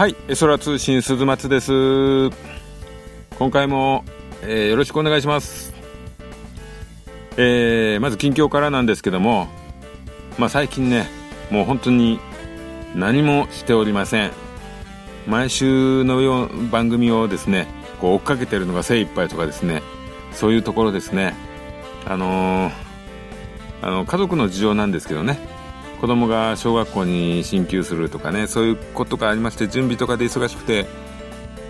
はい空通信鈴松です。今回も、えー、よろしくお願いします。えー、まず近況からなんですけどもまあ最近ねもう本当に何もしておりません。毎週のよう番組をですねこう追っかけてるのが精一杯とかですねそういうところですね。あのー、あの家族の事情なんですけどね。子供が小学校に進級するとかねそういうことがありまして準備とかで忙しくて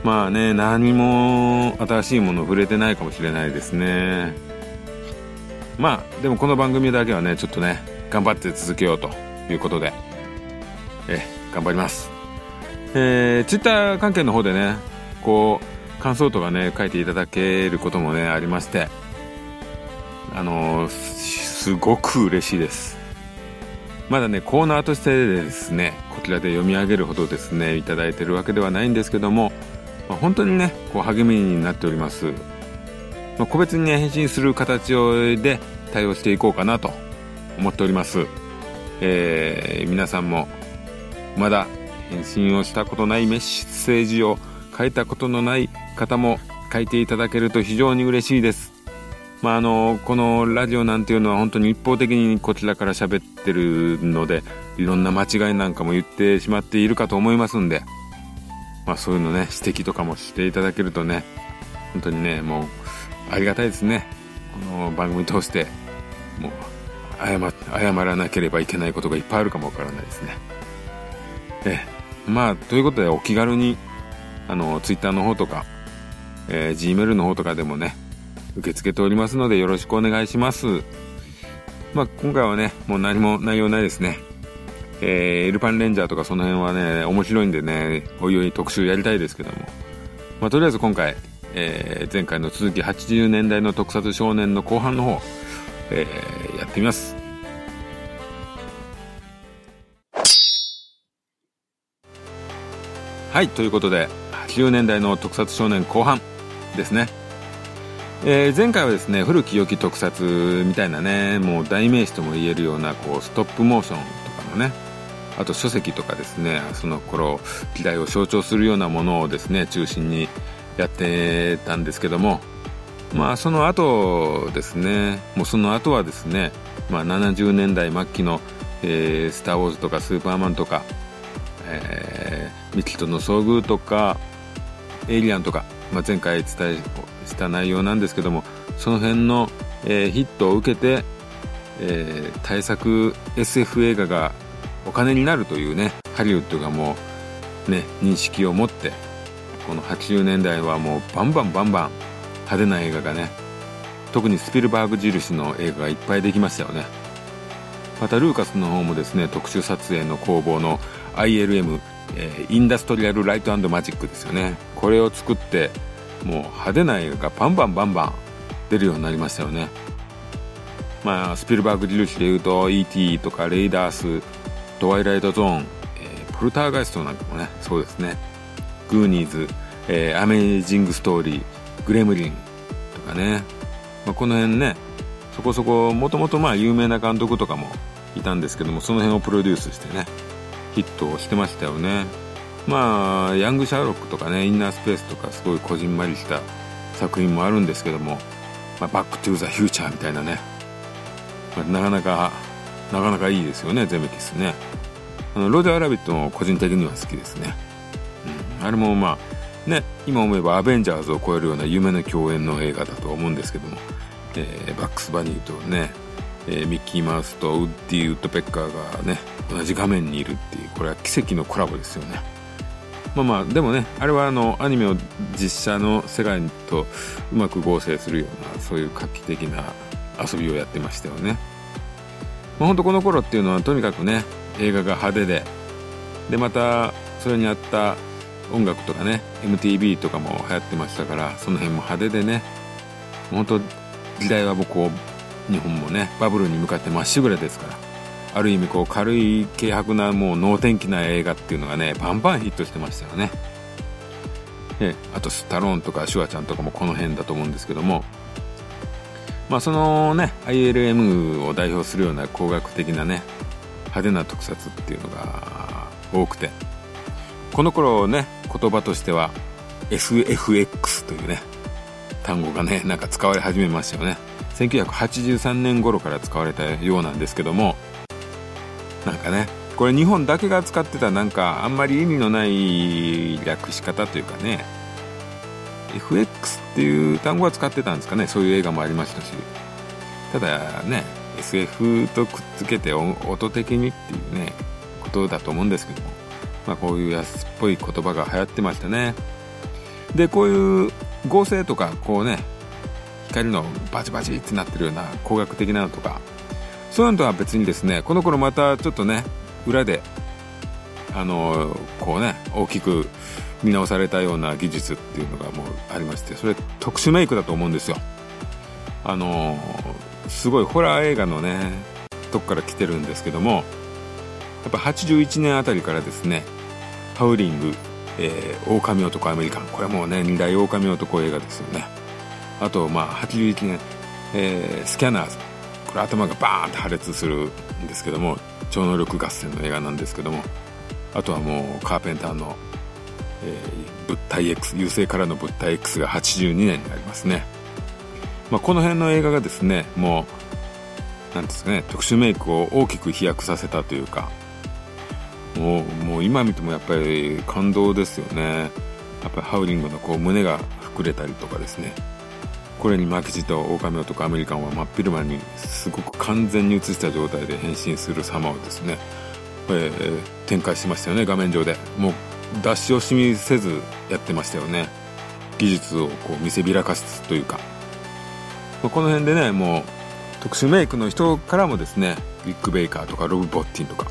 まあね何も新しいもの触れてないかもしれないですね。まあでもこの番組だけはねちょっとね頑張って続けようということでえ頑張ります。えー、ツイッター関係の方でねこう感想とかね書いていただけることもねありましてあの、すごく嬉しいです。まだねコーナーとしてですねこちらで読み上げるほどですねいただいてるわけではないんですけども、まあ、本当にねこう励みになっております、まあ、個別にね返信する形で対応していこうかなと思っております、えー、皆さんもまだ返信をしたことないメッセージを書いたことのない方も書いていただけると非常に嬉しいです。まあ、あのこのラジオなんていうのは本当に一方的にこちらから喋ってるのでいろんな間違いなんかも言ってしまっているかと思いますんで、まあ、そういうのね指摘とかもしていただけるとね本当にねもうありがたいですね。この番組通してもう謝謝らなければいけないことがいっぱいあるかもわからないですね。えまあということでお気軽にあのツイッターの方とか、えー、Gmail の方とかでもね受け付けておりますのでよろしくお願いします。まあ、今回はね、もう何も内容ないですね。えー、エルパンレンジャーとかその辺はね、面白いんでね、おいおい特集やりたいですけども。まあ、とりあえず今回、えー、前回の続き80年代の特撮少年の後半の方、えー、やってみます。はい、ということで、80年代の特撮少年後半ですね。えー、前回はですね古き良き特撮みたいなねもう代名詞とも言えるようなこうストップモーションとかのねあと書籍とかですねその頃時代を象徴するようなものをですね中心にやってたんですけどもまあその後ですねもうその後はですね、まあ、70年代末期の、えー「スター・ウォーズ」とか「スーパーマン」とか「えー、未知との遭遇」とか「エイリアン」とか、まあ、前回伝えした内容なんですけどもその辺の、えー、ヒットを受けて、えー、大作 SF 映画がお金になるというねハリウッドがもうね認識を持ってこの80年代はもうバンバンバンバン派手な映画がね特にスピルバーグ印の映画がいっぱいできましたよね。またルーカスの方もですね特殊撮影の工房の ILM、えー、インダストリアルライトマジックですよね。これを作ってもう派手な映画がバンバンバンバン出るようになりましたよね。まあスピルバーグ印でいうと E.T. とかレイダーストワイライトゾーン、えー、ポルターガイストなんかもねそうですね。グーニーズ、えー、アメージングストーリーグレムリンとかね、まあ、この辺ねそこそこもともとまあ有名な監督とかもいたんですけどもその辺をプロデュースしてねヒットをしてましたよね。まあヤング・シャーロックとかねインナースペースとかすごいこじんまりした作品もあるんですけども、まあ、バック・トゥ・ザ・フューチャーみたいなね、まあ、なかなかなかなかいいですよねゼメキスね。あのロジャー・ラビットも個人的には好きですね、うん、あれもまあね今思えばアベンジャーズを超えるような夢の共演の映画だと思うんですけども、えー、バックス・バニーとね、えー、ミッキーマウスとウッディ・ウッドペッカーがね同じ画面にいるっていうこれは奇跡のコラボですよね。まあまあでもねあれはあのアニメを実写の世界とうまく合成するようなそういう画期的な遊びをやってましたよね、まあ、ほんとこの頃っていうのはとにかくね映画が派手ででまたそれに合った音楽とかね MTV とかも流行ってましたからその辺も派手でね本当時代はもうこう日本もねバブルに向かってまっしぐらですから。ある意味こう軽い軽薄なもう能天気な映画っていうのがねバンバンヒットしてましたよね。えあとスタローンとかシュワちゃんとかもこの辺だと思うんですけども。まあそのね ILM を代表するような工学的なね派手な特撮っていうのが多くて。この頃ね言葉としては SFX というね単語がねなんか使われ始めましたよね。1983年頃から使われたようなんですけども。なんかねこれ日本だけが使ってたなんかあんまり意味のない略し方というかね FX っていう単語は使ってたんですかねそういう映画もありましたし。ただね SF とくっつけて音的にっていうねことだと思うんですけども、まあ、こういう安っぽい言葉が流行ってましたね。でこういう合成とかこうね光のバチバチってなってるような工学的なのとかそういうのとは別にですねこの頃またちょっとね裏であのこうね大きく見直されたような技術っていうのがもうありましてそれ特殊メイクだと思うんですよ。あのすごいホラー映画のねとこから来てるんですけどもやっぱ81年あたりからですねハウリング、えー、狼男アメリカン。これもうね二大狼男映画ですよね。あとまあ81年、えー、スキャナーズ。これ頭がバーンって破裂するんですけども超能力合戦の映画なんですけどもあとはもうカーペンターの、えー、物体 X 優勢からの物体 X が82年になりますね、まあ、この辺の映画がですねもうなんですかね特殊メイクを大きく飛躍させたというかもうもう今見てもやっぱり感動ですよね。やっぱりハウリングのこう胸が膨れたりとかですね。これに負けじと狼男アメリカンは真っ昼間にすごく完全に映した状態で変身する様をですね、えー、展開しましたよね画面上で。もう出し惜しみせずやってましたよね。技術をこう見せびらかすというか、まあ、この辺でねもう特殊メイクの人からもですねビッグ・ベイカーとかロブ・ボッティンとか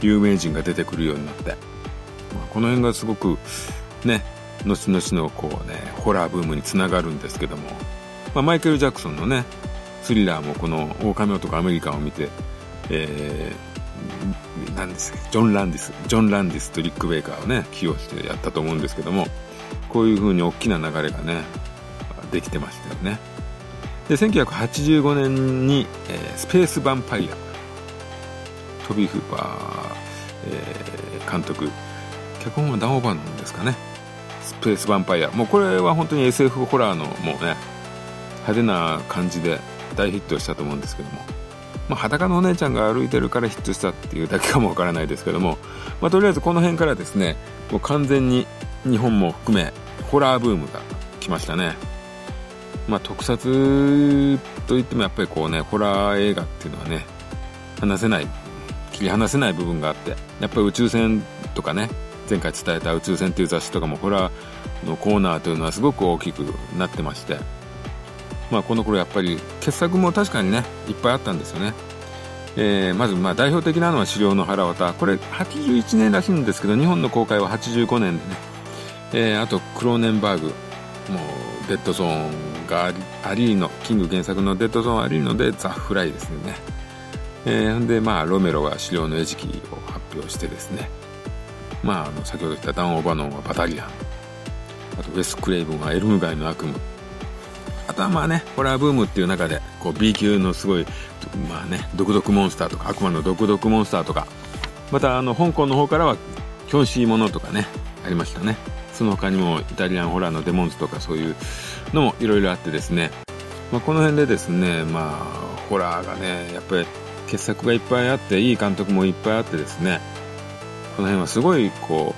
有名人が出てくるようになって、まあ、この辺がすごくね後々のこうねホラーブームにつながるんですけども、まあ、マイケル・ジャクソンのねスリラーもこの「狼男アメリカン」を見て、えー、何ですジョン・ランディスジョン・ランディスとリック・ベイカーをね起用してやったと思うんですけどもこういう風に大きな流れがねできてましたよね。で1985年に、えー、スペース・ヴァンパイアトビー・フーパー、えー、監督脚本はダン・オバンですかね。スペースヴァンパイアもうこれは本当に SF ホラーのもうね派手な感じで大ヒットしたと思うんですけども、まあ、裸のお姉ちゃんが歩いてるからヒットしたっていうだけかもわからないですけども、まあ、とりあえずこの辺からですねもう完全に日本も含めホラーブームが来ましたね。まあ特撮といってもやっぱりこうねホラー映画っていうのはね話せない切り離せない部分があってやっぱり宇宙船とかね前回伝えた宇宙船っていう雑誌とかもホラーのコーナーというのはすごく大きくなってまして。まあこの頃やっぱり傑作も確かにねいっぱいあったんですよね。えー、まずま代表的なのは「狩猟の腹渡」これ81年らしいんですけど日本の公開は85年でね、えー、あとクローネンバーグ。もうデッドゾーンがありのキング原作のデッドゾーンありのでザ・フライですね。えー、でまあロメロが狩猟の餌食を発表してですね。まあ、あの先ほど言ったダン・オバノンはバタリアン。あとウェス・クレイブンはエルム街の悪夢。あとはまあねホラーブームっていう中でこう B 級のすごいまあね毒毒モンスターとか悪魔の毒毒モンスターとか。またあの香港の方からはキョンシーものとかねありましたね。その他にもイタリアンホラーのデモンズとかそういうのもいろいろあってですね、まあ、この辺でですねまあホラーがねやっぱり傑作がいっぱいあっていい監督もいっぱいあってですね。この辺はすごいこ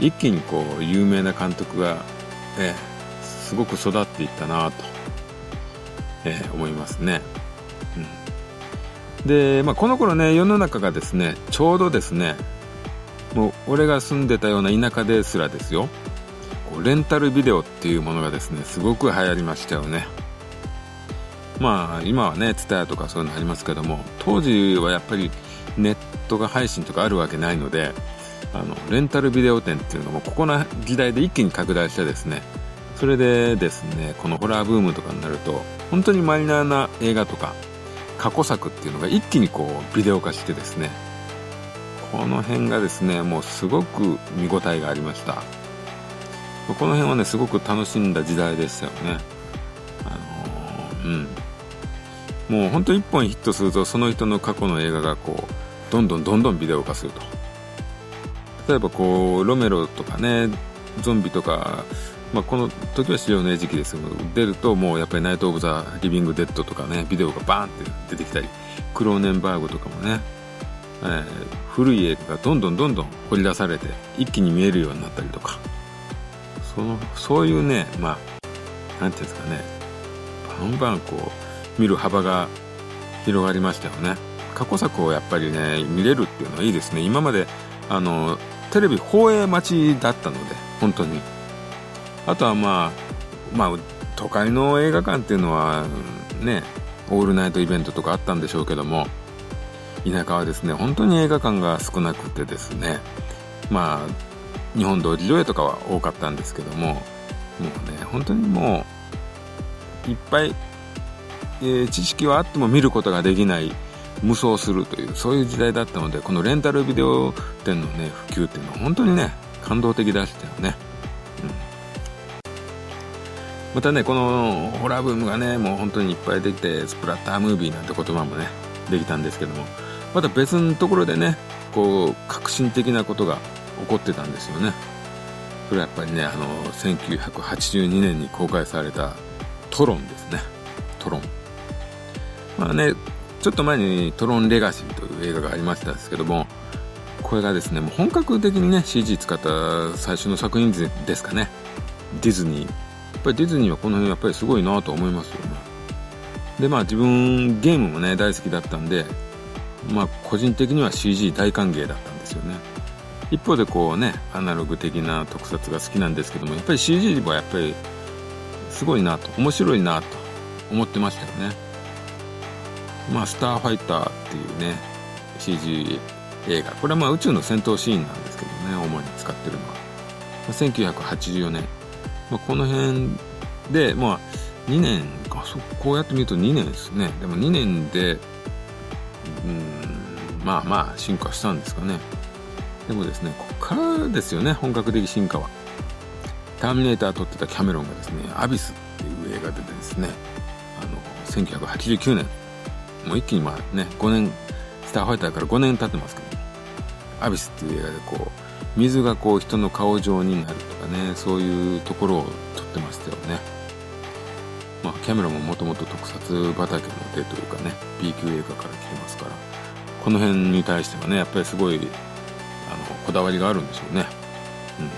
う一気にこう有名な監督が、えー、すごく育っていったなと、えー、思いますね。うん、で、まあ、この頃ね世の中がですねちょうどですねもう俺が住んでたような田舎ですらですよこうレンタルビデオっていうものがですねすごく流行りましたよねまあ今はね TSUTAYA とかそういうのありますけども当時はやっぱりネットが配信とかあるわけないのであのレンタルビデオ店っていうのもここの時代で一気に拡大してですねそれでですねこのホラーブームとかになると本当にマイナーな映画とか過去作っていうのが一気にこうビデオ化してですねこの辺がですねもうすごく見応えがありました。この辺はねすごく楽しんだ時代でしたよね。あのー、うん。もう本当一本ヒットするとその人の過去の映画がこうどんどんどんどんビデオ化すると。例えばこうロメロとかねゾンビとか、まあ、この時は資料の時期ですけど出るともうやっぱりナイト・オブ・ザ・リビング・デッドとかねビデオがバーンって出てきたりクローネンバーグとかもね、えー、古い映画がどんどんどんどん掘り出されて一気に見えるようになったりとか。そのそういうねまあなんていうんですかねバンバンこう見る幅が広がりましたよね。過去作をやっぱりね見れるっていうのはいいですね。今まであのテレビ放映待ちだったので本当に。あとはまあまあ都会の映画館っていうのはねオールナイトイベントとかあったんでしょうけども田舎はですね本当に映画館が少なくてですねまあ日本同時上映とかは多かったんですけどももうね本当にもういっぱい、え、知識はあっても見ることができない無双するというそういう時代だったのでこのレンタルビデオ店のね普及っていうのは本当にね感動的でしたよね、うん、またねこのホラーブームがねもう本当にいっぱいできてスプラッタームービーなんて言葉もねできたんですけどもまた別のところでねこう革新的なことが起こってたんですよね。それはやっぱりねあの1982年に公開されたトロンですね。トロン。まあねちょっと前にトロンレガシーという映画がありましたですけども、これがですね、もう本格的にね、CG 使った最初の作品ですかね。ディズニー。やっぱりディズニーはこの辺やっぱりすごいなと思いますよね。で、まあ自分ゲームもね、大好きだったんで、まあ個人的には CG 大歓迎だったんですよね。一方でこうね、アナログ的な特撮が好きなんですけども、やっぱり CG はやっぱりすごいなと、面白いなと思ってましたよね。まあ、スターファイターっていうね、CG 映画。これはまあ宇宙の戦闘シーンなんですけどね、主に使ってるのは。ま1984年。まあ、この辺で、まあ、2年か、そこうやって見ると2年ですね。でも2年で、うん、まあまあ進化したんですかね。でもですね、ここからですよね、本格的進化は。ターミネーター撮ってたキャメロンがですね、アビスっていう映画でですね、あの、1989年、もう一気にまあね、5年、スターファイターから5年経ってますけど、アビスっていう映画でこう、水がこう人の顔状になるとかね、そういうところを撮ってましたよね。まあ、キャメロンももともと特撮畑の手というかね、B 級映画から来てますから、この辺に対してはね、やっぱりすごい、あの、こだわりがあるんでしょうね。うん。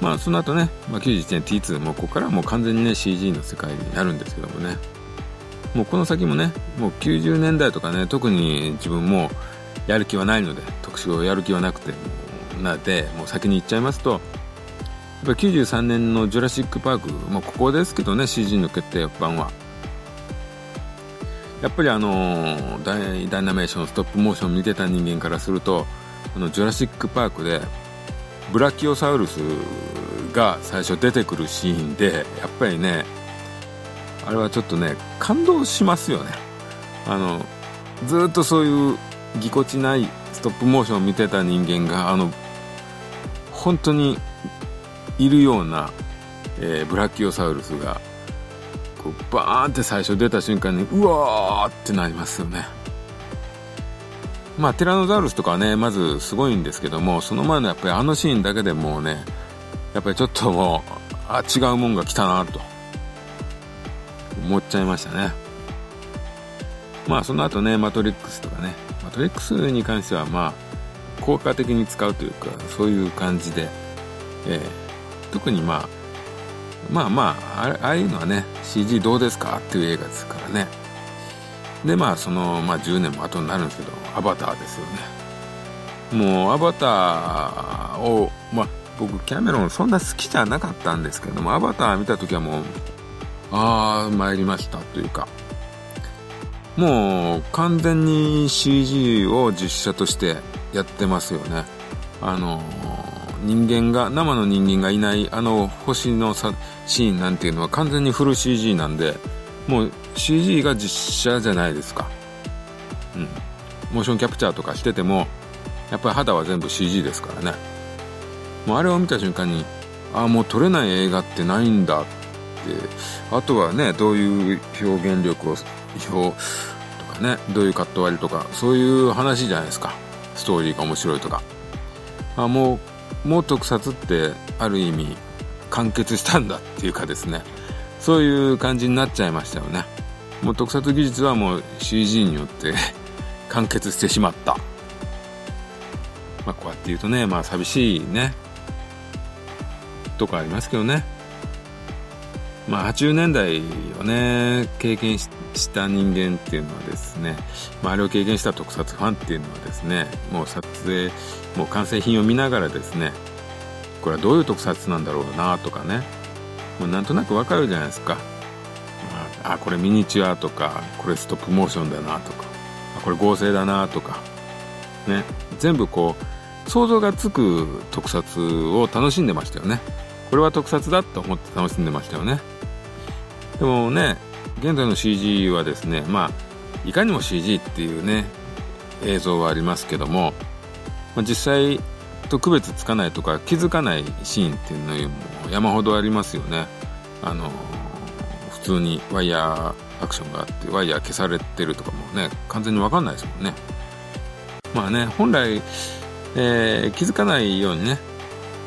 まあ、その後ね、まあ、91年 T2 もここからもう完全にね、CG の世界になるんですけどもね、もうこの先もね、もう90年代とかね、特に自分もやる気はないので、特集をやる気はなくて、なので、もう先に言っちゃいますと、やっぱ93年のジュラシック・パーク、もうここですけどね、CG の決定版は。やっぱりあのダイダイナメーション、ストップモーション見てた人間からすると、あの、ジュラシック・パークで、ブラキオサウルスが最初出てくるシーンで、やっぱりね、あれはちょっとね感動しますよね。あのずっとそういうぎこちないストップモーションを見てた人間があの本当にいるような、えー、ブラキオサウルスがこうバーンって最初出た瞬間にうわーってなりますよね。まあティラノザウルスとかはねまずすごいんですけどもその前のやっぱりあのシーンだけでもうねやっぱりちょっともうあ違うもんが来たなと。思っちゃいましたね。まあその後ね、マトリックスとかね、マトリックスに関してはまあ、効果的に使うというか、そういう感じで、えー、特にまあ、まあまあ、ああいうのはね、CG どうですかっていう映画ですからね。で、まあその、まあ10年も後になるんですけど、アバターですよね。もう、アバターを、まあ僕キャメロンそんな好きじゃなかったんですけども、アバター見た時はもう、ああ、参りましたというか、もう完全に CG を実写としてやってますよね。あの、人間が、生の人間がいないあの星のシーンなんていうのは完全にフル CG なんで、もう CG が実写じゃないですか。うん。モーションキャプチャーとかしてても、やっぱり肌は全部 CG ですからね。もうあれを見た瞬間に、ああ、もう撮れない映画ってないんだあとはねどういう表現力を表とかねどういうカット割りとかそういう話じゃないですか。ストーリーが面白いとか。あもうもう特撮ってある意味完結したんだっていうかですね。そういう感じになっちゃいましたよね。もう特撮技術はもう CG によって完結してしまった。まあこうやって言うとねまあ寂しいね。とかありますけどね。まあ80年代をね経験した人間っていうのはですね、まあ、あれを経験した特撮ファンっていうのはですねもう撮影もう完成品を見ながらですねこれはどういう特撮なんだろうなとかねもうなんとなくわかるじゃないですか。あこれミニチュアとかこれストップモーションだなとかあこれ合成だなとかね。全部こう想像がつく特撮を楽しんでましたよね。これは特撮だと思って楽しんでましたよねでもね現在の CG はですねまあいかにも CG っていうね映像はありますけども、まあ、実際と区別つかないとか気づかないシーンっていうのも山ほどありますよね。あの普通にワイヤーアクションがあってワイヤー消されてるとかもね完全に分かんないですもんね。まあね本来、えー、気づかないようにね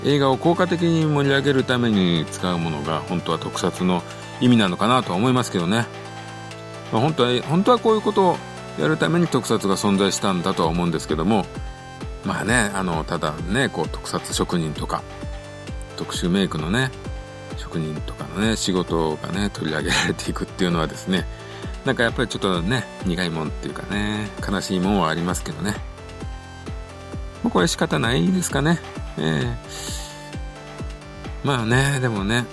映画を効果的に盛り上げるために使うものが本当は特撮の意味なのかなとは思いますけどね、まあ、本当は本当はこういうことをやるために特撮が存在したんだとは思うんですけどもまあねあのただねこう特撮職人とか特殊メイクのね職人とかのね仕事がね取り上げられていくっていうのはですねなんかやっぱりちょっとね苦いもんっていうかね悲しいもんはありますけどね。もうこれ仕方ないですかね。ええ。ー、まあねでもね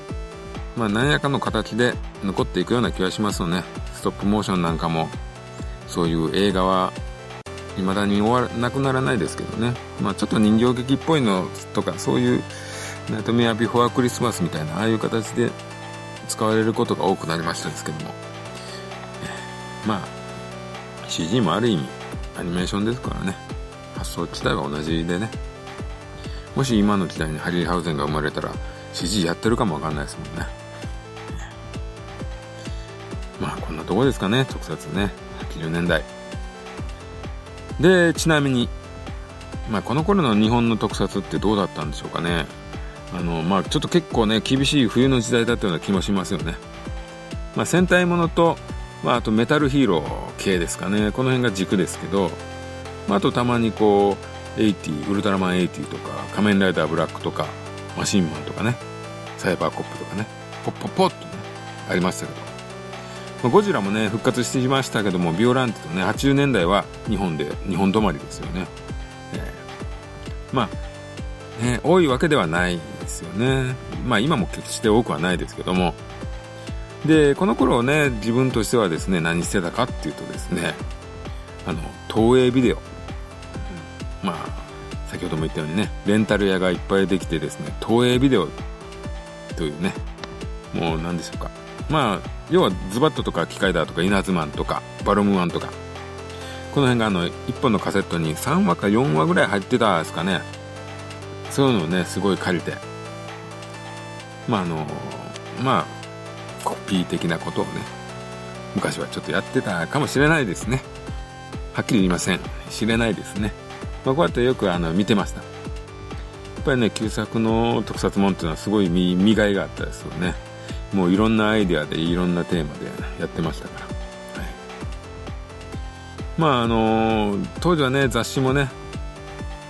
まあ何らかの形で残っていくような気がしますよね。ストップモーションなんかも。そういう映画は未だに終わらなくならないですけどね。まあちょっと人形劇っぽいのとかそういうナイトメアビフォアクリスマスみたいなああいう形で使われることが多くなりましたですけども。まあ CG もある意味アニメーションですからね。発想自体は同じでね。もし今の時代にハリー・ハウゼンが生まれたら CG やってるかもわかんないですもんね。とこですかね特撮ね。80年代。でちなみにまあこの頃の日本の特撮ってどうだったんでしょうかね。あのまあちょっと結構ね厳しい冬の時代だったような気もしますよね。まあ戦隊ものと、まあ、あとメタルヒーロー系ですかね。この辺が軸ですけど、まあ、あとたまにこう80ウルトラマン80とか仮面ライダーブラックとかマシンマンとかね。サイバーコップとかね。ポッポッポッとねありましたけど、まあ、ゴジラもね復活してきましたけどもビオランテとね80年代は日本で日本止まりですよね、えー、まあね多いわけではないですよね。まあ今も決して多くはないですけども。でこの頃ね自分としてはですね何してたかっていうとですねあの東映ビデオ、うん、まあ先ほども言ったようにねレンタル屋がいっぱいできてですね東映ビデオというねもう何でしょうか。まあ要はズバットとか機械だとか稲妻とかバルムワンとか。この辺があの1本のカセットに3話か4話ぐらい入ってたですかね。そういうのをねすごい借りて。まああのまあコピー的なことをね昔はちょっとやってたかもしれないですね。はっきり言いません。知れないですね。まあ、こうやってよくあの見てました。やっぱりね旧作の特撮もんっていうのはすごい見見がいがあったですよね。もういろんなアイデアでいろんなテーマでやってましたから、はい、まああの当時はね雑誌もね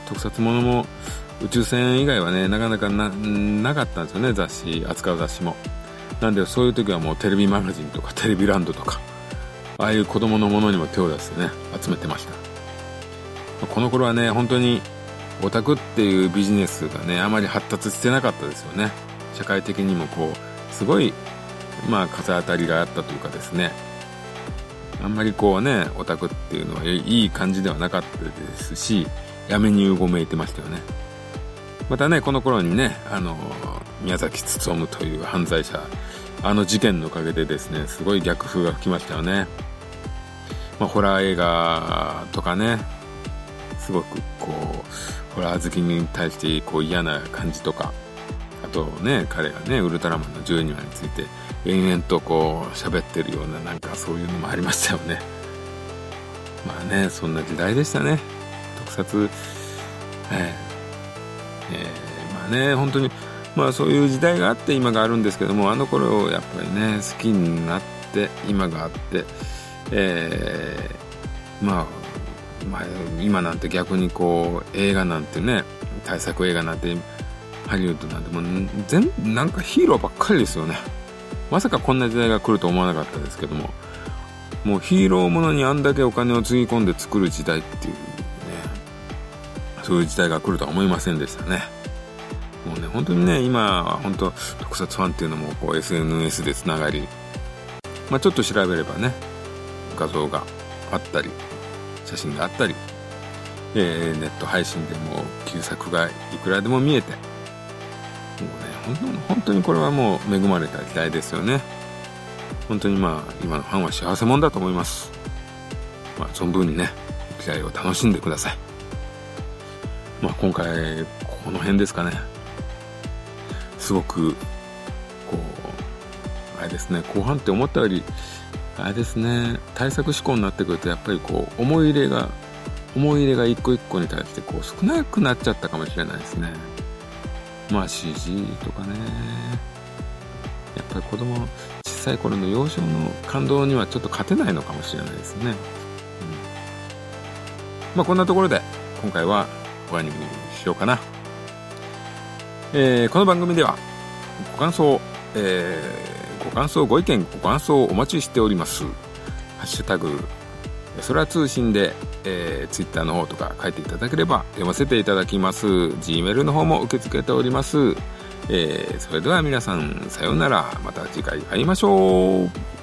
特撮ものも宇宙船以外はねなかなかななかったんですよね雑誌扱う雑誌も。なんでそういう時はもうテレビマガジンとかテレビランドとかああいう子供のものにも手を出してね集めてました。この頃はね本当にオタクっていうビジネスがねあまり発達してなかったですよね。社会的にもこうすごいまあ風当たりがあったというかですね。あんまりこうねオタクっていうのはいい感じではなかったですしやめにうごめいてましたよね。またねこの頃にねあの宮崎勉という犯罪者あの事件のおかげでですねすごい逆風が吹きましたよね。まあ、ホラー映画とかねすごくこうホラー好きに対してこう嫌な感じとかあとね彼がねウルトラマンの12話について延々とこう喋ってるようななんかそういうのもありましたよね。まあねそんな時代でしたね。特撮、ええー、まあね本当にまあそういう時代があって今があるんですけどもあの頃やっぱりね好きになって今があってえー、まあ、まあ、今なんて逆にこう映画なんてね大作映画なんてハリウッドなんてもう全なんかヒーローばっかりですよね。まさかこんな時代が来ると思わなかったですけども。もうヒーローものにあんだけお金をつぎ込んで作る時代っていうね。そういう時代が来るとは思いませんでしたね。もうね本当にね今は本当特撮ファンっていうのもこう SNS でつながり。まあちょっと調べればね画像があったり写真があったり、えー、ネット配信でも旧作がいくらでも見えて。もうね本当本当にこれはもう恵まれた時代ですよね。本当にまあ今のファンは幸せ者だと思います。まあ存分にね時代を楽しんでください。まあ今回この辺ですかね。すごくこうあれですね後半って思ったよりあれですね対策志向になってくるとやっぱりこう思い入れが思い入れが一個一個に対してこう少なくなっちゃったかもしれないですね。まあ CG とかね。やっぱり子供小さい頃の幼少の感動にはちょっと勝てないのかもしれないですね、うん、まあこんなところで今回は終わりにしようかな、えー、この番組ではご感想、えーご感想、ご意見、ご感想をお待ちしております。ハッシュタグ、それは通信で、えー、Twitter の方とか書いていただければ読ませていただきます。Gmail の方も受け付けております。えー、それでは皆さん、さようなら。また次回会いましょう。